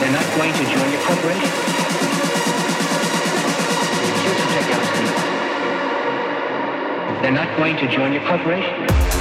They're not going to join your corporation. Who take LSD. They're not going to join your corporation.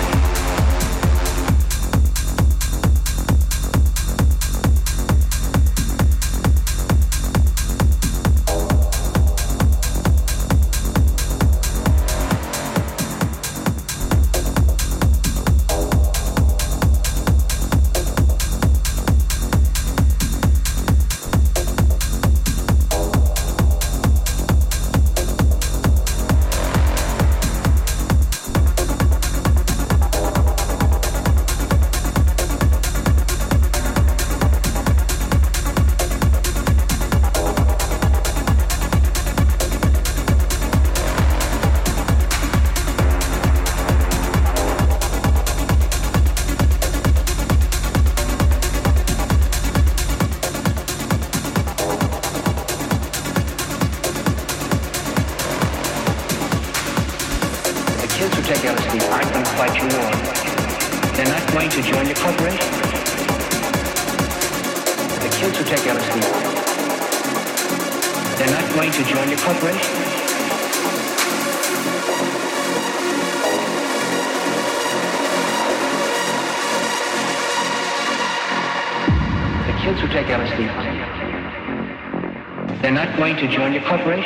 Corporation.